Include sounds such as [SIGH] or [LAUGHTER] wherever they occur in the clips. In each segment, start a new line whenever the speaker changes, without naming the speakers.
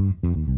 Mm-hmm.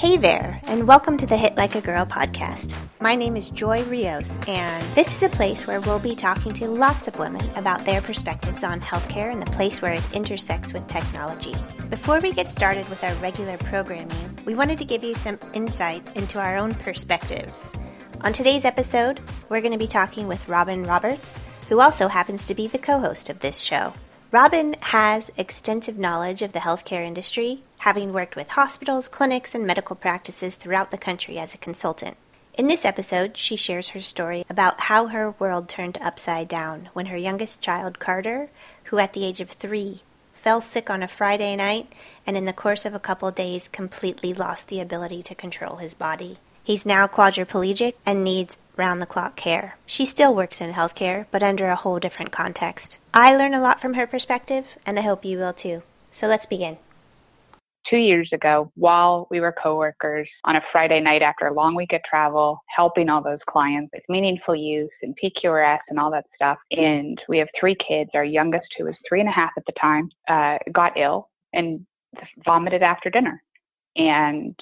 Hey there, and welcome to the HIT Like a Girl podcast. My name is Joy Rios, and this is a place where we'll be talking to lots of women about their perspectives on healthcare and the place where it intersects with technology. Before we get started with our regular programming, we wanted to give you some insight into our own perspectives. On today's episode, we're going to be talking with Robin Roberts, who also happens to be the co host of this show. Robin has extensive knowledge of the healthcare industry, having worked with hospitals, clinics, and medical practices throughout the country as a consultant. In this episode, she shares her story about how her world turned upside down when her youngest child, Carter, who at the age of three fell sick on a Friday night and in the course of a couple days completely lost the ability to control his body. He's now quadriplegic and needs round the clock care. She still works in healthcare, but under a whole different context. I learn a lot from her perspective, and I hope you will too. So let's begin.
Two years ago, while we were coworkers on a Friday night after a long week of travel, helping all those clients with meaningful use and PQRS and all that stuff, and we have three kids. Our youngest, who was three and a half at the time, uh, got ill and vomited after dinner. And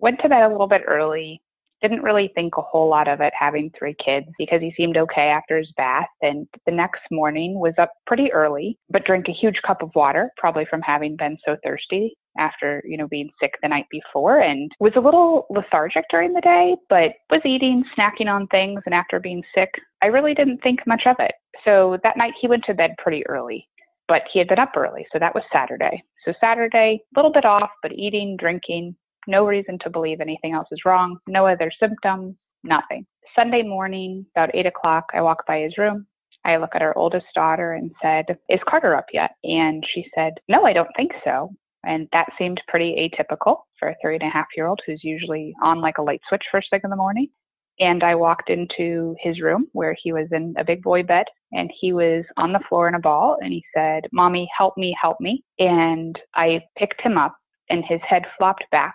went to bed a little bit early. Didn't really think a whole lot of it having three kids because he seemed okay after his bath. And the next morning was up pretty early, but drank a huge cup of water, probably from having been so thirsty after, you know, being sick the night before and was a little lethargic during the day, but was eating, snacking on things. And after being sick, I really didn't think much of it. So that night he went to bed pretty early but he had been up early. So that was Saturday. So Saturday, a little bit off, but eating, drinking, no reason to believe anything else is wrong, no other symptoms, nothing. Sunday morning, about 8 o'clock, I walk by his room. I look at our oldest daughter and said, Is Carter up yet? And she said, No, I don't think so. And that seemed pretty atypical for a three and a half year old who's usually on like a light switch first thing in the morning. And I walked into his room where he was in a big boy bed and he was on the floor in a ball and he said, Mommy, help me, help me. And I picked him up and his head flopped back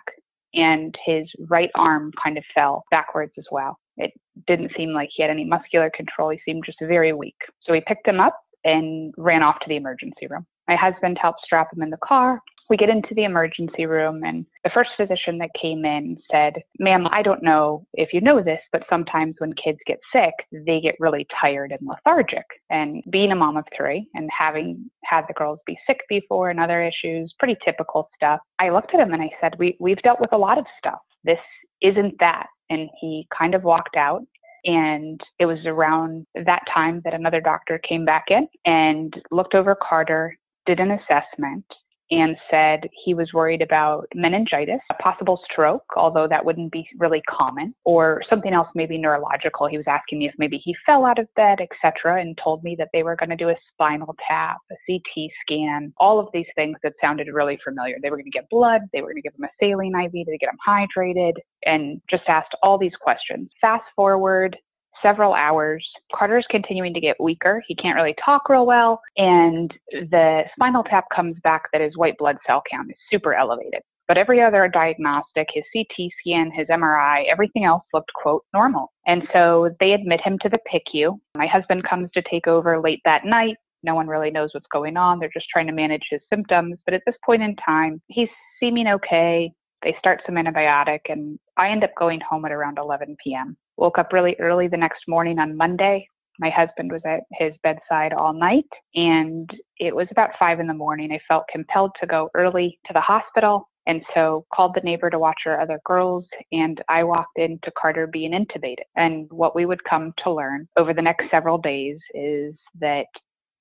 and his right arm kind of fell backwards as well. It didn't seem like he had any muscular control. He seemed just very weak. So we picked him up and ran off to the emergency room. My husband helped strap him in the car we get into the emergency room and the first physician that came in said, ma'am, I don't know if you know this, but sometimes when kids get sick, they get really tired and lethargic. And being a mom of three and having had the girls be sick before and other issues, pretty typical stuff. I looked at him and I said, we, we've dealt with a lot of stuff. This isn't that. And he kind of walked out and it was around that time that another doctor came back in and looked over Carter, did an assessment, and said he was worried about meningitis, a possible stroke, although that wouldn't be really common, or something else maybe neurological. He was asking me if maybe he fell out of bed, etc., and told me that they were going to do a spinal tap, a CT scan, all of these things that sounded really familiar. They were going to get blood, they were going to give him a saline IV to get him hydrated, and just asked all these questions. Fast forward several hours. Carter's continuing to get weaker. He can't really talk real well. And the spinal tap comes back that his white blood cell count is super elevated. But every other diagnostic, his CT scan, his MRI, everything else looked, quote, normal. And so they admit him to the PICU. My husband comes to take over late that night. No one really knows what's going on. They're just trying to manage his symptoms. But at this point in time, he's seeming okay They start some antibiotic, and I end up going home at around 11 p.m. Woke up really early the next morning on Monday. My husband was at his bedside all night, and it was about five in the morning. I felt compelled to go early to the hospital, and so called the neighbor to watch our other girls, and I walked into Carter being intubated. And what we would come to learn over the next several days is that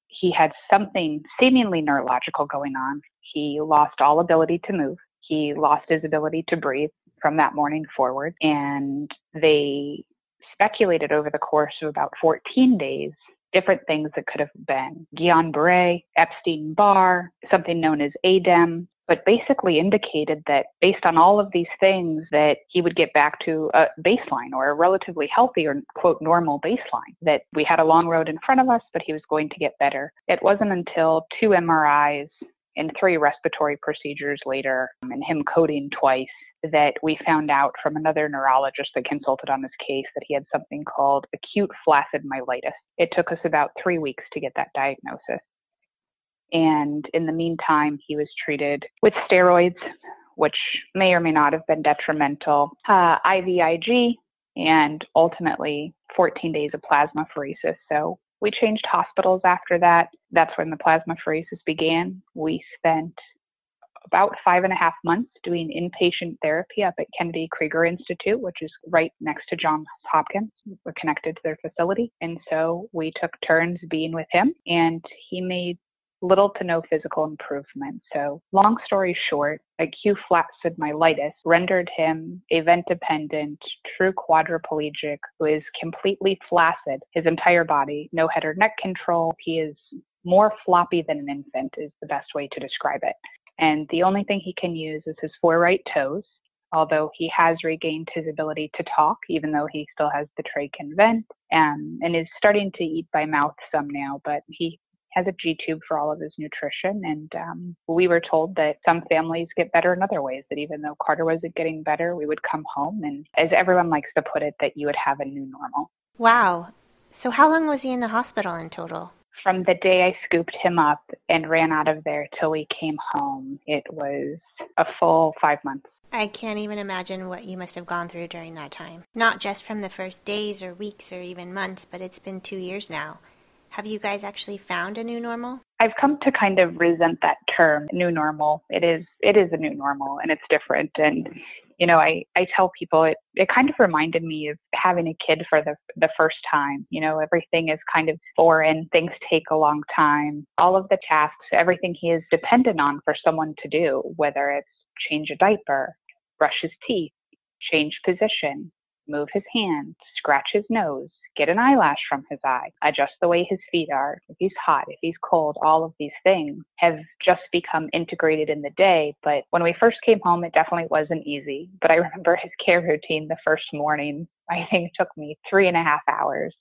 he had something seemingly neurological going on. He lost all ability to move. He lost his ability to breathe from that morning forward. And they speculated over the course of about 14 days different things that could have been Guillain-Barré, Epstein-Barr, something known as ADEM, but basically indicated that based on all of these things that he would get back to a baseline or a relatively healthy or quote normal baseline that we had a long road in front of us but he was going to get better it wasn't until two mris and three respiratory procedures later um, and him coding twice that we found out from another neurologist that consulted on this case that he had something called acute flaccid myelitis. It took us about three weeks to get that diagnosis. And in the meantime, he was treated with steroids, which may or may not have been detrimental, uh, IVIG, and ultimately 14 days of plasmapheresis. So we changed hospitals after that. That's when the plasmapheresis began. We spent about five and a half months doing inpatient therapy up at Kennedy Krieger Institute, which is right next to Johns Hopkins. We're connected to their facility. And so we took turns being with him, and he made little to no physical improvement. So, long story short, acute flaccid myelitis rendered him a vent dependent, true quadriplegic who is completely flaccid, his entire body, no head or neck control. He is more floppy than an infant, is the best way to describe it. And the only thing he can use is his four right toes, although he has regained his ability to talk, even though he still has the trach and vent, um, and is starting to eat by mouth some now, but he has a G tube for all of his nutrition. And um, we were told that some families get better in other ways, that even though Carter wasn't getting better, we would come home and, as everyone likes to put it, that you would have a new normal.
Wow. So, how long was he in the hospital in total?
From the day I scooped him up and ran out of there till we came home, it was a full five months.
I can't even imagine what you must have gone through during that time. Not just from the first days or weeks or even months, but it's been two years now. Have you guys actually found a new normal?
I've come to kind of resent that term, new normal. It is it is a new normal and it's different and you know, I, I tell people it, it kind of reminded me of having a kid for the the first time. You know, everything is kind of foreign, things take a long time. All of the tasks, everything he is dependent on for someone to do, whether it's change a diaper, brush his teeth, change position, move his hand, scratch his nose, get an eyelash from his eye, adjust the way his feet are, if he's hot, if he's cold, all of these things have just become integrated in the day. But when we first came home, it definitely wasn't easy. But I [LAUGHS] remember his care routine the first morning, I think it took me three and a half hours.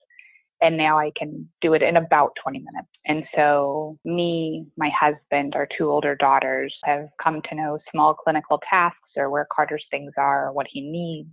And now I can do it in about 20 minutes. And so, me, my husband, our two older daughters have come to know small clinical tasks or where Carter's things are, or what he needs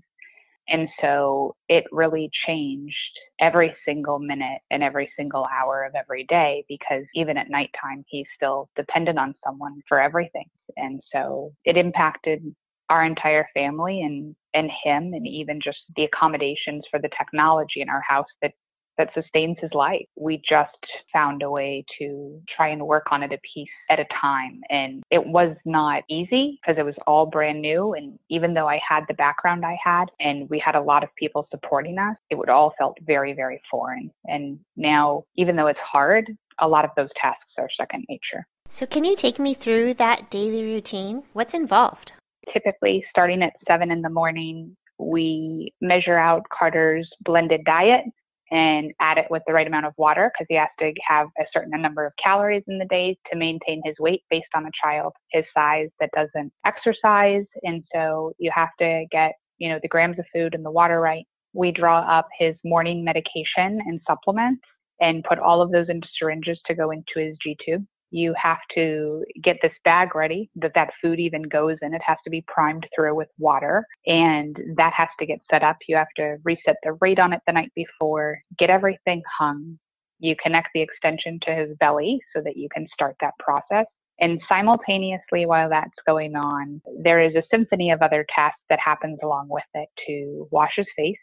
and so it really changed every single minute and every single hour of every day because even at nighttime, he's still dependent on someone for everything. And so it impacted our entire family and, and him and even just the accommodations for the technology in our house that that sustains his life. We just found a way to try and work on it a piece at a time. And it was not easy because it was all brand new. And even though I had the background I had and we had a lot of people supporting us, it would all felt very, very foreign. And now, even though it's hard, a lot of those tasks are second nature.
So, can you take me through that daily routine? What's involved?
Typically, starting at seven in the morning, we measure out Carter's blended diet and add it with the right amount of water because he has to have a certain number of calories in the day to maintain his weight based on a child his size that doesn't exercise. And so you have to get, you know, the grams of food and the water right. We draw up his morning medication and supplements and put all of those into syringes to go into his G tube you have to get this bag ready that that food even goes in. It has to be primed through with water and that has to get set up. You have to reset the rate on it the night before, get everything hung. You connect the extension to his belly so that you can start that process. And simultaneously, while that's going on, there is a symphony of other tasks that happens along with it to wash his face,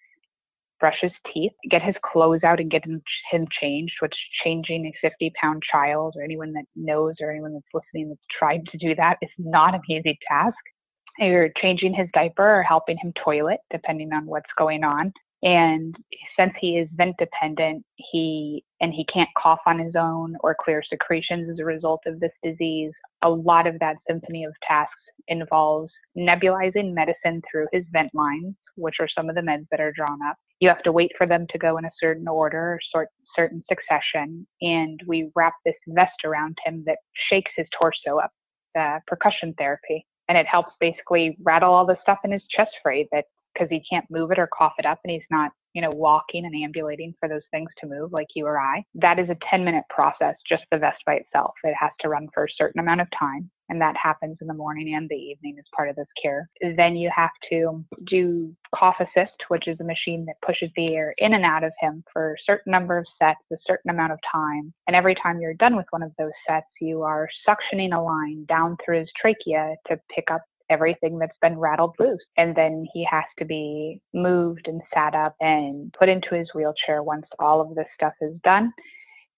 brush his teeth, get his clothes out and get him, him changed, which changing a 50 pound child or anyone that knows or anyone that's listening that's tried to do that is not an easy task. You're changing his diaper or helping him toilet, depending on what's going on. And since he is vent dependent, he and he can't cough on his own or clear secretions as a result of this disease. A lot of that symphony of tasks involves nebulizing medicine through his vent lines, which are some of the meds that are drawn up. You have to wait for them to go in a certain order or sort certain succession, and we wrap this vest around him that shakes his torso up, the percussion therapy, and it helps basically rattle all the stuff in his chest free that because he can't move it or cough it up and he's not, you know, walking and ambulating for those things to move like you or I. That is a 10 minute process, just the vest by itself. It has to run for a certain amount of time. And that happens in the morning and the evening as part of this care. Then you have to do cough assist, which is a machine that pushes the air in and out of him for a certain number of sets, a certain amount of time. And every time you're done with one of those sets, you are suctioning a line down through his trachea to pick up everything that's been rattled loose. And then he has to be moved and sat up and put into his wheelchair once all of this stuff is done.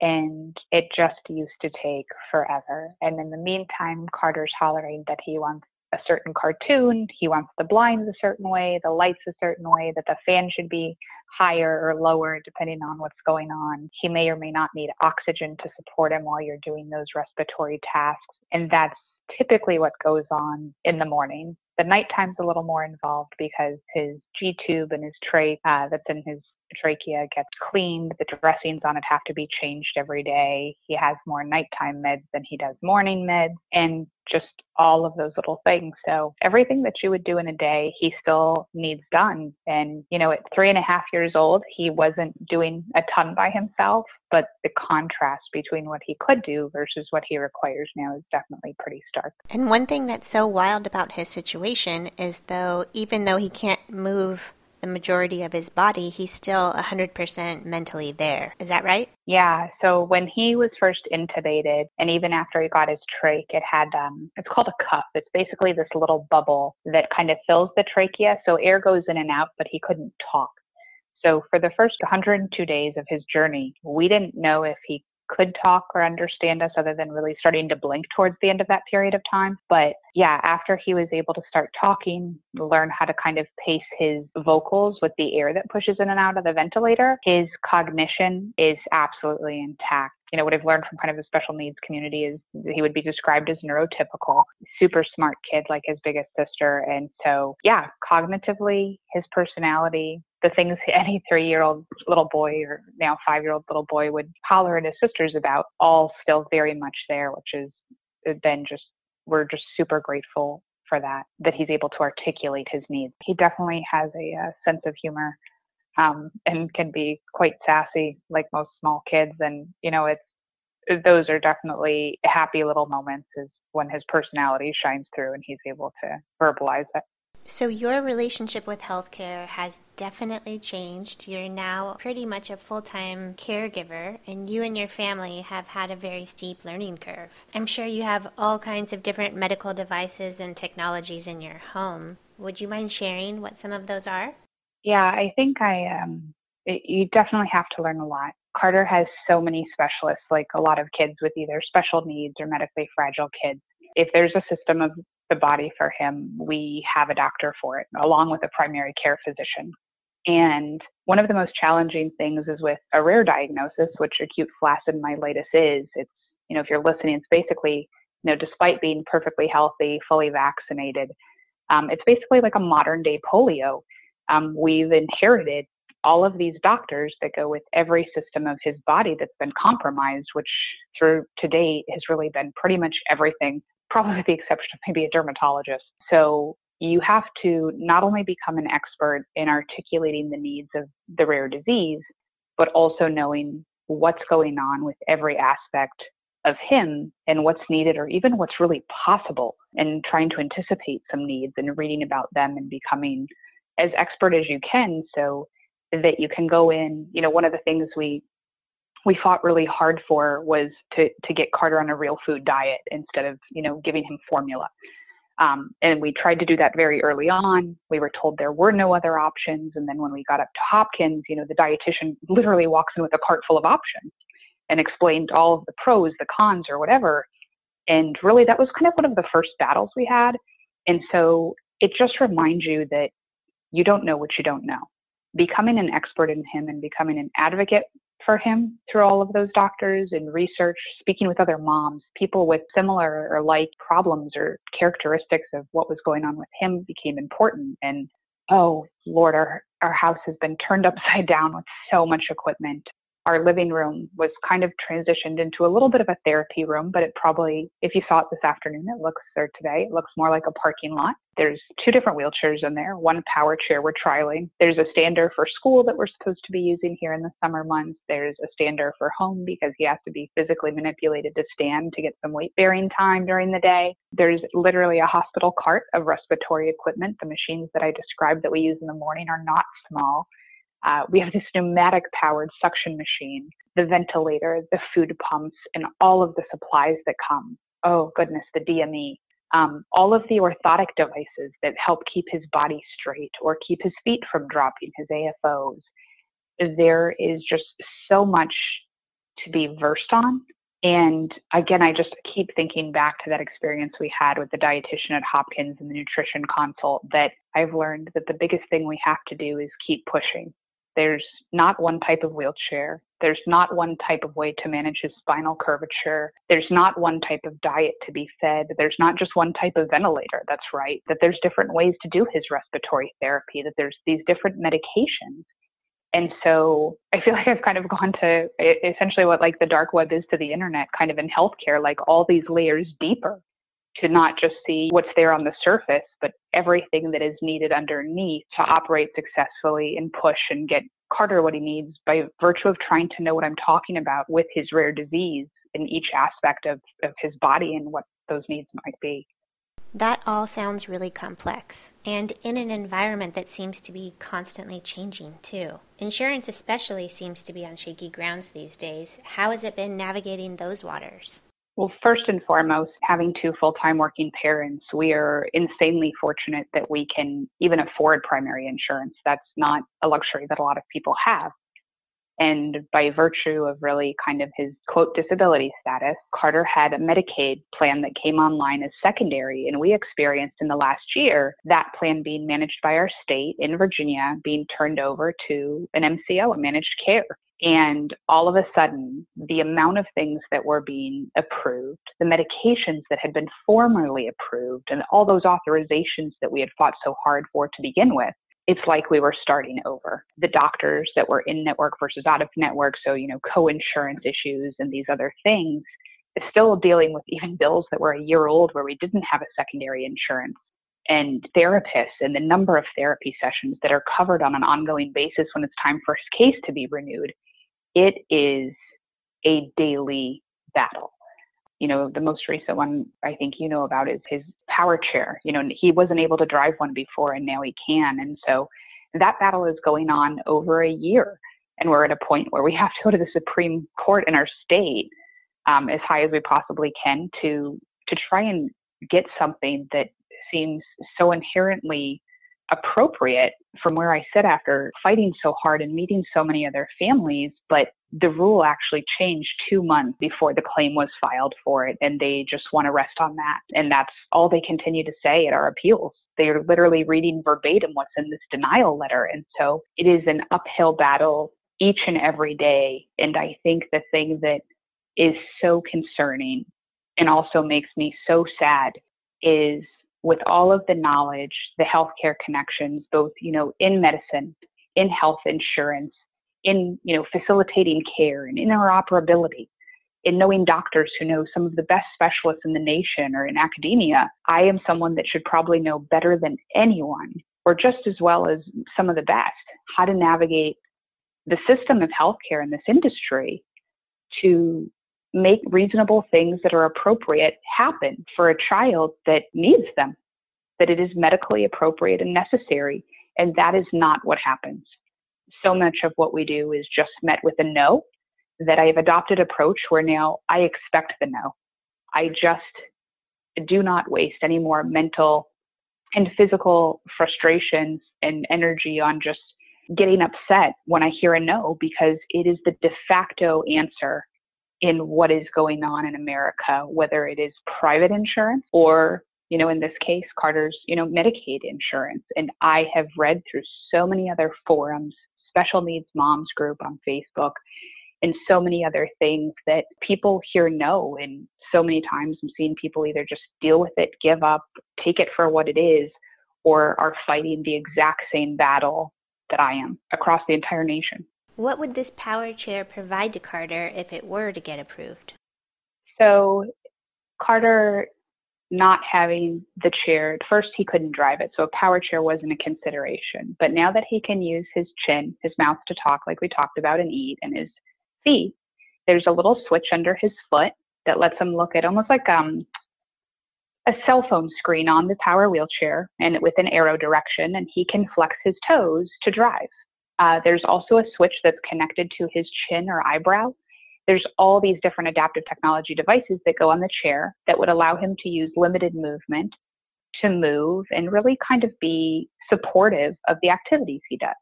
And it just used to take forever. And in the meantime, Carter's hollering that he wants a certain cartoon, he wants the blinds a certain way, the lights a certain way, that the fan should be higher or lower depending on what's going on. He may or may not need oxygen to support him while you're doing those respiratory tasks. And that's typically what goes on in the morning. The nighttime's a little more involved because his G tube and his trach uh, that's in his trachea gets cleaned. The dressings on it have to be changed every day. He has more nighttime meds than he does morning meds, and just all of those little things. So everything that you would do in a day, he still needs done. And, you know, at three and a half years old, he wasn't doing a ton by himself, but the contrast between what he could do versus what he requires now is definitely pretty stark.
And one thing that's so wild about his situation is though, even though he can't move the majority of his body, he's still 100% mentally there. Is that right?
Yeah. So when he was first intubated, and even after he got his trach, it had, um, it's called a cuff. It's basically this little bubble that kind of fills the trachea. So air goes in and out, but he couldn't talk. So for the first 102 days of his journey, we didn't know if he could talk or understand us other than really starting to blink towards the end of that period of time. But yeah, after he was able to start talking, learn how to kind of pace his vocals with the air that pushes in and out of the ventilator, his cognition is absolutely intact you know, what I've learned from kind of the special needs community is he would be described as neurotypical, super smart kid like his biggest sister. And so, yeah, cognitively, his personality, the things [LAUGHS] any three year old little boy or now five year old little boy would holler at his sisters about, all still very much there, which is uh, then just, we're just super grateful for that, that he's able to articulate his needs. He definitely has a, a sense of humor um, and can be quite sassy like most small kids. And, you know, it's, those are definitely happy little moments is when his personality shines through and he's able to verbalize it.
So, your relationship with healthcare has definitely changed. You're now pretty much a full time caregiver, and you and your family have had a very steep learning curve. I'm sure you have all kinds of different medical devices and technologies in your home. Would you mind sharing what some of those are?
Yeah, I think I um you definitely have to learn a lot. Carter has so many specialists, like a lot of kids with either special needs or medically fragile kids. If there's a system of the body for him, we have a doctor for it, along with a primary care physician. And one of the most challenging things is with a rare diagnosis, which acute flaccid myelitis is. It's, you know, if you're listening, it's basically, you know, despite being perfectly healthy, fully vaccinated, um, it's basically like a modern day polio um, we've inherited all of these doctors that go with every system of his body that's been compromised, which through to date has really been pretty much everything, probably with the exception of maybe a dermatologist. So you have to not only become an expert in articulating the needs of the rare disease, but also knowing what's going on with every aspect of him and what's needed or even what's really possible and trying to anticipate some needs and reading about them and becoming as expert as you can so that you can go in. You know, one of the things we we fought really hard for was to to get Carter on a real food diet instead of you know giving him formula. Um, and we tried to do that very early on. We were told there were no other options, and then when we got up to Hopkins, you know, the dietitian literally walks in with a cart full of options and explained all of the pros, the cons, or whatever. And really, that was kind of one of the first battles we had. And so it just reminds you that you don't know what you don't know. Becoming an expert in him and becoming an advocate for him through all of those doctors and research, speaking with other moms, people with similar or like problems or characteristics of what was going on with him became important. And oh, Lord, our, our house has been turned [LAUGHS] upside down with so much equipment our living room was kind of transitioned into a little bit of a therapy room, but it probably, if you saw it this afternoon, it looks, or today, it looks more like a parking lot. There's two different wheelchairs in there, one power chair we're trialing. There's a stander for school that we're supposed to be using here in the summer months. There's a stander for home because he has to be physically manipulated to stand to get some weight bearing time during the day. There's literally a hospital cart of respiratory equipment. The machines that I described that we use in the morning are not small. Uh, we have this pneumatic powered suction machine, the ventilator, the food pumps, and all of the supplies that come. Oh, goodness, the DME. Um, all of the orthotic devices that help keep his body straight or keep his feet from dropping, his AFOs. There is just so much to be versed on. And again, I just keep thinking back to that experience we had with the dietitian at Hopkins and the nutrition consult that I've learned that the biggest thing we have to do is keep pushing. There's not one type of wheelchair. There's not one type of way to manage his spinal curvature. There's not one type of diet to be fed. There's not just one type of ventilator that's right. That there's different ways to do his respiratory therapy, that there's these different medications. And so I feel [LAUGHS] like I've kind of gone to essentially what like the dark web is to the internet, kind of in healthcare, like all these layers deeper to not just see what's there on the surface, but everything that is needed underneath to operate successfully and push and get Carter what he needs by virtue of trying to know what I'm talking about with his rare disease in each aspect of, of his body and what those needs might be.
That all sounds really complex, and in an environment that seems to be constantly changing, too. Insurance, especially, seems to be on shaky grounds these days. How has it been navigating those waters?
Well, first and foremost, having two full time working parents, we are insanely fortunate that we can even afford primary insurance. That's not a luxury that a lot of people have. And by virtue of really kind of his quote disability status, Carter had a Medicaid plan that came online as secondary. And we experienced in the last year that plan being managed by our state in Virginia being turned over to an MCO, a managed care. And all of a sudden, the amount of things that were being approved, the medications that had been formerly approved, and all those authorizations that we had fought so hard for to begin with, it's like we were starting over. The doctors that were in network versus out of network, so, you know, co insurance issues and these other things, is still dealing with even bills that were a year old where we didn't have a secondary insurance and therapists and the number of therapy sessions that are covered on an ongoing basis when it's time for his case to be renewed it is a daily battle. You know, the most recent one I think you know about is his power chair. You know, he wasn't able to drive one before and now he can. And so that battle is going on over a year. And we're at a point where we [LAUGHS] have to go to the Supreme Court in our state um, as high as we possibly can to to try and get something that seems so inherently appropriate from where I sit after fighting so hard and meeting so many other families, but the rule actually changed two months before the claim was filed for it, and they just want to rest on that. And that's all they continue to say at our appeals. They are literally reading verbatim what's in this denial letter. And so it is an uphill battle each and every day. And I think the thing that is so concerning and also makes me so sad is with all of the knowledge, the healthcare connections, both, you know, in medicine, in health insurance, in, you know, facilitating care and interoperability, in knowing doctors who know some of the best specialists in the nation or in academia, I am someone that should probably know better than anyone, or just as well as some of the best, how to navigate the system of healthcare in this industry to make reasonable things that are appropriate happen for a child that needs them, that it is medically appropriate and necessary. And that is not what happens. So much of what we do is just met with a no. that I've adopted approach where now I expect the no. I just do not waste any more mental and physical frustrations and energy on just getting upset when I hear a no because it is the de facto answer in what is going on in America, whether it is private insurance or, you know, in this case, Carter's, you know, Medicaid insurance. And I have read through so many other forums, special needs moms group on Facebook, and so many other things that people hear no. And so many times I'm seeing people either just deal with it, give up, take it for what it is, or are fighting the exact same battle that I am across the entire nation.
What would this power chair provide to Carter if it were to get approved?
So, Carter not having the chair, at first he couldn't drive it, so a power chair wasn't a consideration. But now that he can use his chin, his mouth to talk, like we talked about, and eat, and his feet, there's a little switch under his foot that lets him look at almost like um, a cell phone screen on the power wheelchair and with an arrow direction, and he can flex his toes to drive. Uh, there's also a switch that's connected to his chin or eyebrow. There's all these different adaptive technology devices that go on the chair that would allow him to use limited movement to move and really kind of be supportive of the activities he does.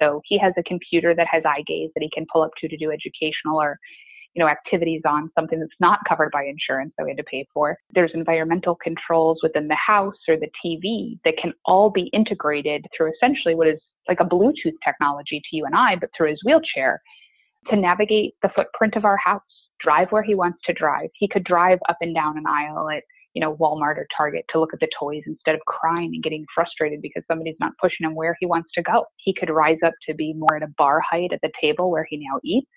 So he has a computer that has eye gaze that he can pull up to to do educational or you know, activities on something that's not covered by insurance that we had to pay for. There's environmental controls within the house or the TV that can all be integrated through essentially what is like a Bluetooth technology to you and I, but through his wheelchair to navigate the footprint of our house, drive where he wants to drive. He could drive up and down an aisle at, you know, Walmart or Target to look at the toys instead of crying and getting frustrated because somebody's not pushing him where he wants to go. He could rise up to be more at a bar height at the table where he now eats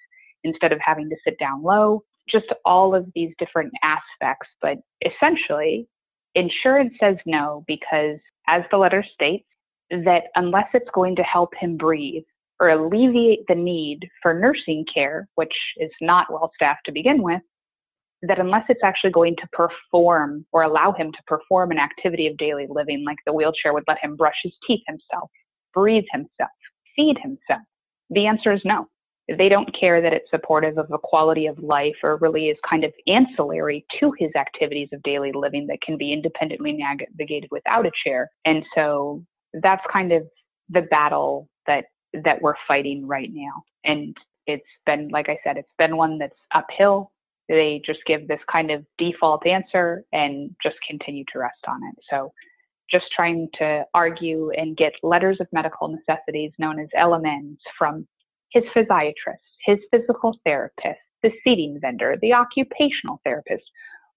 instead of having to sit down low, just all of these different aspects. But essentially, insurance says no because, as the letter states, that unless it's going to help him breathe or alleviate the need for nursing care, which is not well staffed to begin with, that unless it's actually going to perform or allow him to perform an activity of daily living, like the wheelchair would let him brush his teeth himself, breathe himself, feed himself, the answer is no they don't care that it's supportive of a quality of life or really is kind of ancillary to his activities of daily living that can be independently navigated without a chair. And so that's kind of the battle that that we're fighting right now. And it's been like I said, it's been one that's uphill. They just give this kind of default answer and just continue to rest on it. So just trying to argue and get letters of medical necessities known as LMNs from his physiatrist, his physical therapist, the seating vendor, the occupational therapist,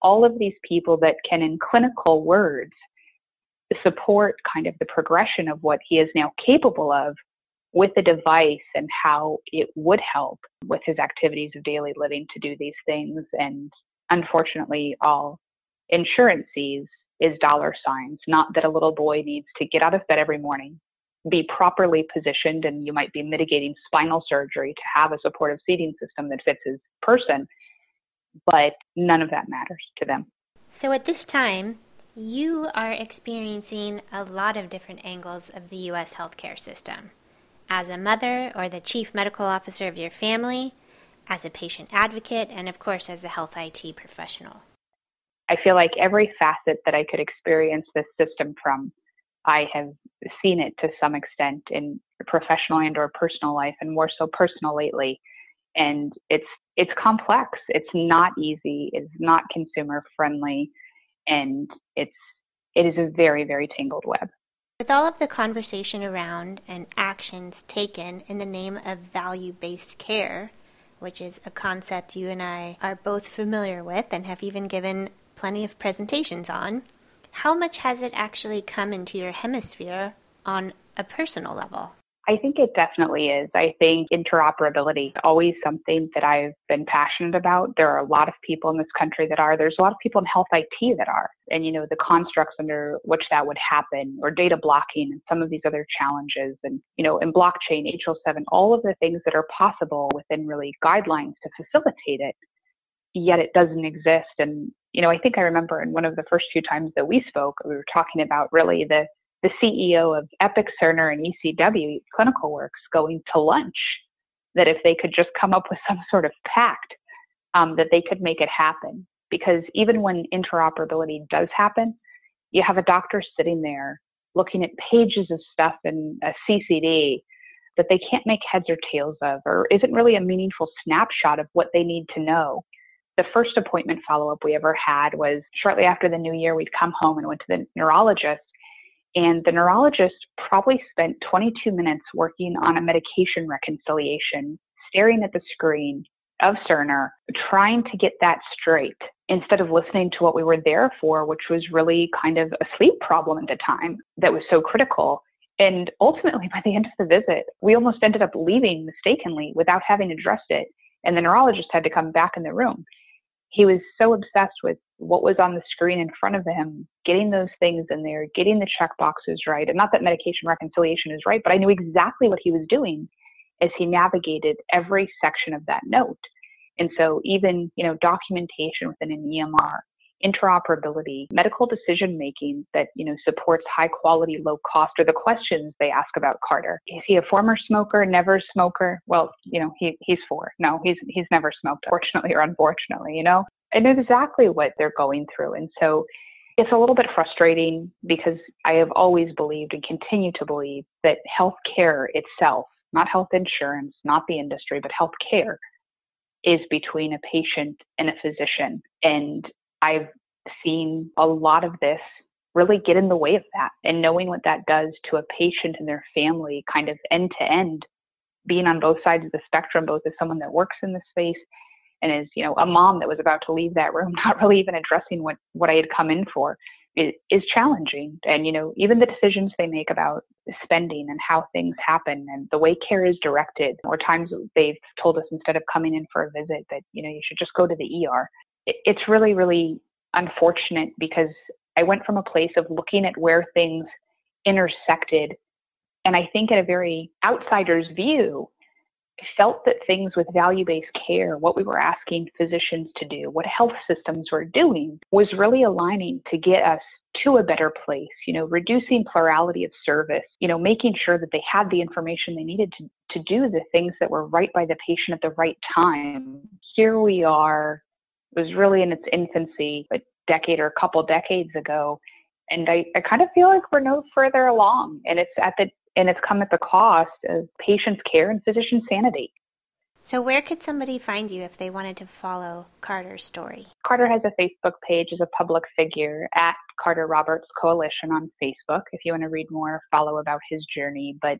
all of these people that can, in clinical words, support kind of the progression of what he is now capable of with the device and how it would help with his activities of daily living to do these things. And unfortunately, all insurance sees is dollar signs, not that a little boy needs to get out of bed every morning, be properly positioned and you might be mitigating spinal surgery to have a supportive seating system that fits his person, but none of that matters to them.
So at this time, you are experiencing a lot of different angles of the U.S. healthcare system. As a mother or the chief medical officer of your family, as a patient advocate, and of course, as a health IT professional.
I feel like every facet that I could experience this system from I have seen it to some extent in professional and or personal life and more so personal lately. And it's it's complex. It's not easy. It's not consumer friendly and it's it is a very, very tangled web.
With all of the conversation around and actions taken in the name of value based care, which is a concept you and I are both familiar with and have even given plenty of presentations on, how much has it actually come into your hemisphere on a personal level?
I think it definitely is. I think interoperability is always something that I've been passionate about. There are a lot of people in this country that are. There's a lot of people in health IT that are. And, you know, the constructs under which that would happen, or data blocking and some of these other challenges, and, you know, in blockchain, HL7, all of the things that are possible within really guidelines to facilitate it, yet it doesn't exist. And you know, I think I remember in one of the first few times that we spoke, we were talking about really the the CEO of Epic Cerner and ECW Clinical Works going to lunch that if they could just come up with [LAUGHS] some sort of pact, um, that they could make it happen. Because even when interoperability does happen, you have a doctor sitting there looking at pages of stuff in a CCD that they can't make heads or tails of, or isn't really a meaningful snapshot of what they need to know. The first appointment follow up we ever had was shortly after the new year, we'd come home and went to the neurologist. And the neurologist probably spent 22 minutes working on a medication reconciliation, staring at the screen of Cerner, trying to get that straight instead of listening to what we were there for, which was really kind of a sleep problem at the time that was so critical. And ultimately, by the end of the visit, we almost ended up leaving mistakenly without having addressed it. And the neurologist had to come back in the room. He was so obsessed with what was on the screen in front of him, getting those things in there, getting the check boxes right. And not that medication reconciliation is right, but I knew exactly what he was doing as he navigated every section of that note. And so even, you know, documentation within an EMR, interoperability, medical decision making that, you know, supports high quality, low cost are the questions they ask about Carter. Is he a former smoker, never smoker? Well, you know, he, he's four. No, he's, he's never smoked, fortunately or unfortunately, you know, I know exactly what they're going through. And so it's a little bit frustrating because I have always believed and continue to believe that healthcare itself, not health insurance, not the industry, but healthcare is between a patient and a physician. And I've seen a lot of this really get in the way of that and knowing what that does to a patient and their family kind of end to end being on both sides of the spectrum both as someone that works in the space and as you know a mom that was about to leave that room [LAUGHS] not really even addressing what what i had come in for is, is challenging. And you know even the decisions they make about spending and how things happen and the way care is directed or times they've told us instead of coming in for a visit that you know you should just go to the er it, it's really really unfortunate because i went from a place of looking at where things intersected and i think at a very outsider's view felt that things with value based care, what we were asking physicians to do, what health systems were doing, was really aligning to get us to a better place, you know, reducing plurality of service, you know, making sure that they had the information they needed to, to do the things that were right by the patient at the right time. Here we are, it was really in its infancy, a decade or a couple decades ago. And I, I kind of feel like we're no further along. And it's at the and it's come at the cost of patients' care and physician sanity.
So, where could somebody find you if they wanted to follow Carter's story?
Carter has a Facebook page as a public figure at Carter Roberts Coalition on Facebook. If you want to read more, follow about his journey. But,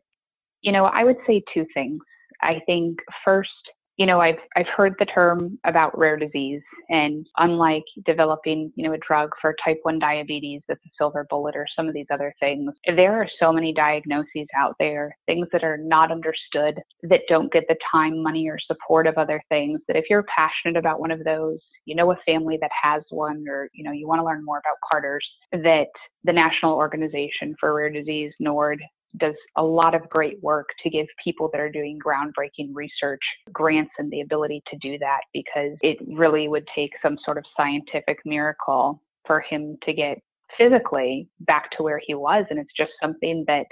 you know, I would say two things. I think first, you know, I've I've heard the term about rare disease, and unlike developing, you know, a drug for type one diabetes that's a silver bullet or some of these other things, there are so many diagnoses out there, things that are not understood, that don't get the time, money, or support of other things. That if you're passionate about one of those, you know a family that has one, or you know you want to learn more about Carter's, that the National Organization for Rare Disease (NORD) does a lot of great work to give people that are doing groundbreaking research grants and the ability to do that because it really would take some sort of scientific miracle for him to get physically back to where he was. And it's just something that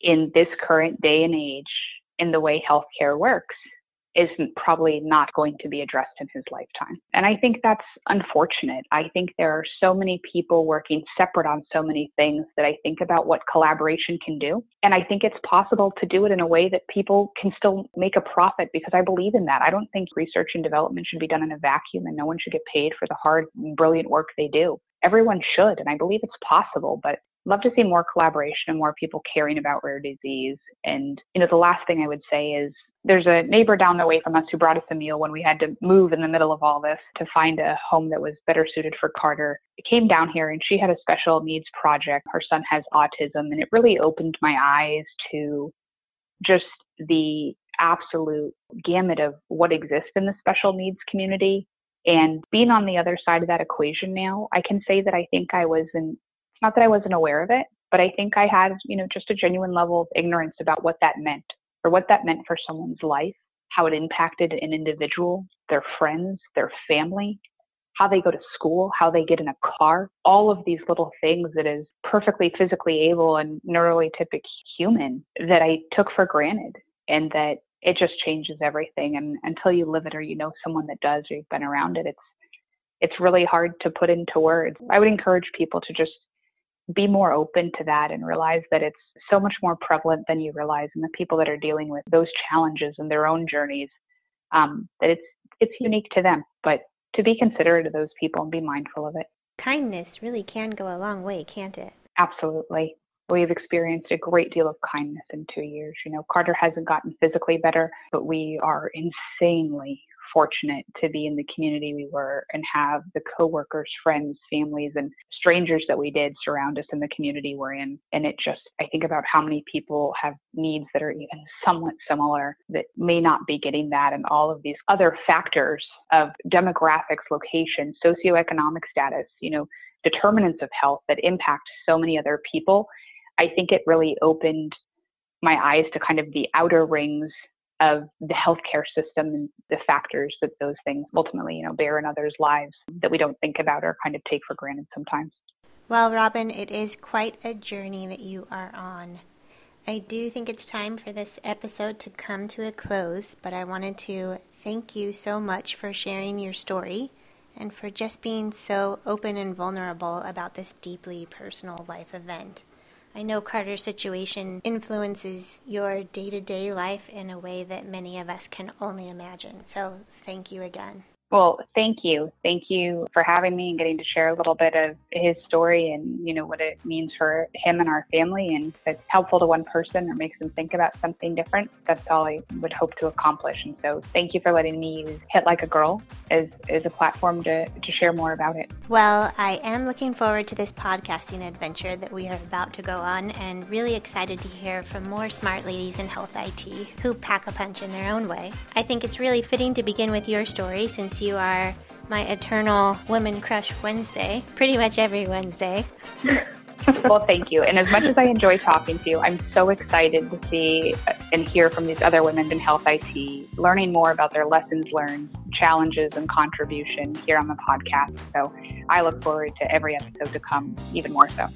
in this current day and age, in the way healthcare works, isn't probably not going to be addressed in his lifetime. And I think that's unfortunate. I think there are so many people working separate on so many things that I think about what collaboration can do. And I think it's possible to do it in a way that people can still make a profit because I believe in that. I don't think research and development should be done in a vacuum and no one should get paid for the hard, brilliant work they do. Everyone should, and I believe it's possible, but love to see more collaboration and more people caring about rare disease. And, you know, the last thing I would say is there's a neighbor down the way from us who brought us a meal when we had to move in the middle of all this to find a home that was better suited for Carter. It came down here and she had a special needs project. Her son has autism and it really opened my eyes to just the absolute gamut of what exists in the special needs community. And being on the other side of that equation now, I can say that I think I was in not that I wasn't aware of it, but I think I had, you know, just a genuine level of ignorance about what that meant or what that meant for someone's life, how it impacted an individual, their friends, their family, how they go to school, how they get in a car, all of these little things that is perfectly physically able and neurally typic human that I took for granted and that it just changes everything. And until you live it or you know someone that does or you've been around it, it's it's really hard to put into words. I would encourage people to just be more open to that and realize that it's so much more prevalent than you realize and the people that are dealing with those challenges in their own journeys um, that it's it's unique to them. But to be considerate of those people and be mindful of it.
Kindness really can go a long way can't it?
Absolutely. We've experienced a great deal of kindness in two years. You know carter hasn't gotten physically better but we are insanely fortunate to be in the community we were and have the coworkers, friends, families, and strangers that we did surround us in the community we're in. And it just, I think about how many people have needs that are even somewhat similar that may not be getting that, and all of these other factors of demographics, location, socioeconomic status, you know, determinants of health that impact so many other people. I think it really opened my eyes to kind of the outer rings of the healthcare system and the factors that those things ultimately, you know, bear in others' lives that we don't think about or kind of take for granted sometimes.
Well, Robin, it is quite a journey that you are on. I do think it's time for this episode to come to a close, but I wanted to thank you so much for sharing your story and for just being so open and vulnerable about this deeply personal life event. I know Carter's situation influences your day to day life in a way that many of us can only imagine. So, thank you again.
Well, thank you. Thank you for having me and getting to share a little bit of his story and, you know, what it means for him and our family. And if it's helpful to one person or makes them think about something different, that's all I would hope to accomplish. And so thank you for letting me use HIT Like a Girl as, as a platform to, to share more about it.
Well, I am looking forward to this podcasting adventure that we are about to go on and really excited to hear from more smart ladies in health IT who pack a punch in their own way. I think it's really fitting to begin with your story since you are my eternal Women Crush Wednesday, pretty much every Wednesday.
well, thank you. And as much as I enjoy talking to you, I'm so excited to see and hear from these other women in health IT, learning more about their lessons learned, challenges, and contribution here on the podcast. So I look forward to every episode to come, even more so.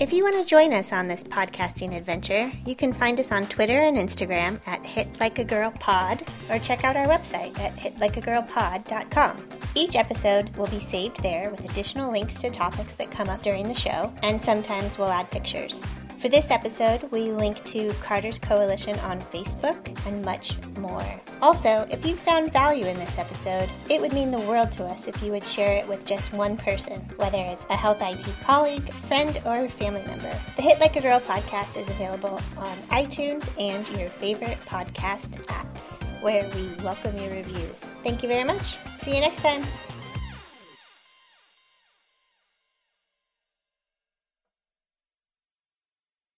If you want to join us on this podcasting adventure, you can find us on Twitter and Instagram at HIT Like a Girl Pod, or check out our website at hitlikeagirlpod.com. Each episode will be saved there with additional links to topics that come up during the show, and sometimes we'll add pictures. For this episode, we link to Carter's Coalition on Facebook and much more. Also, if you found value in this episode, it would mean the world to us if you would share it with just one person, whether it's a health IT colleague, friend, or family member. The HIT Like a Girl podcast is available on iTunes and your favorite podcast apps, where we welcome your reviews. Thank you very much. See you next time.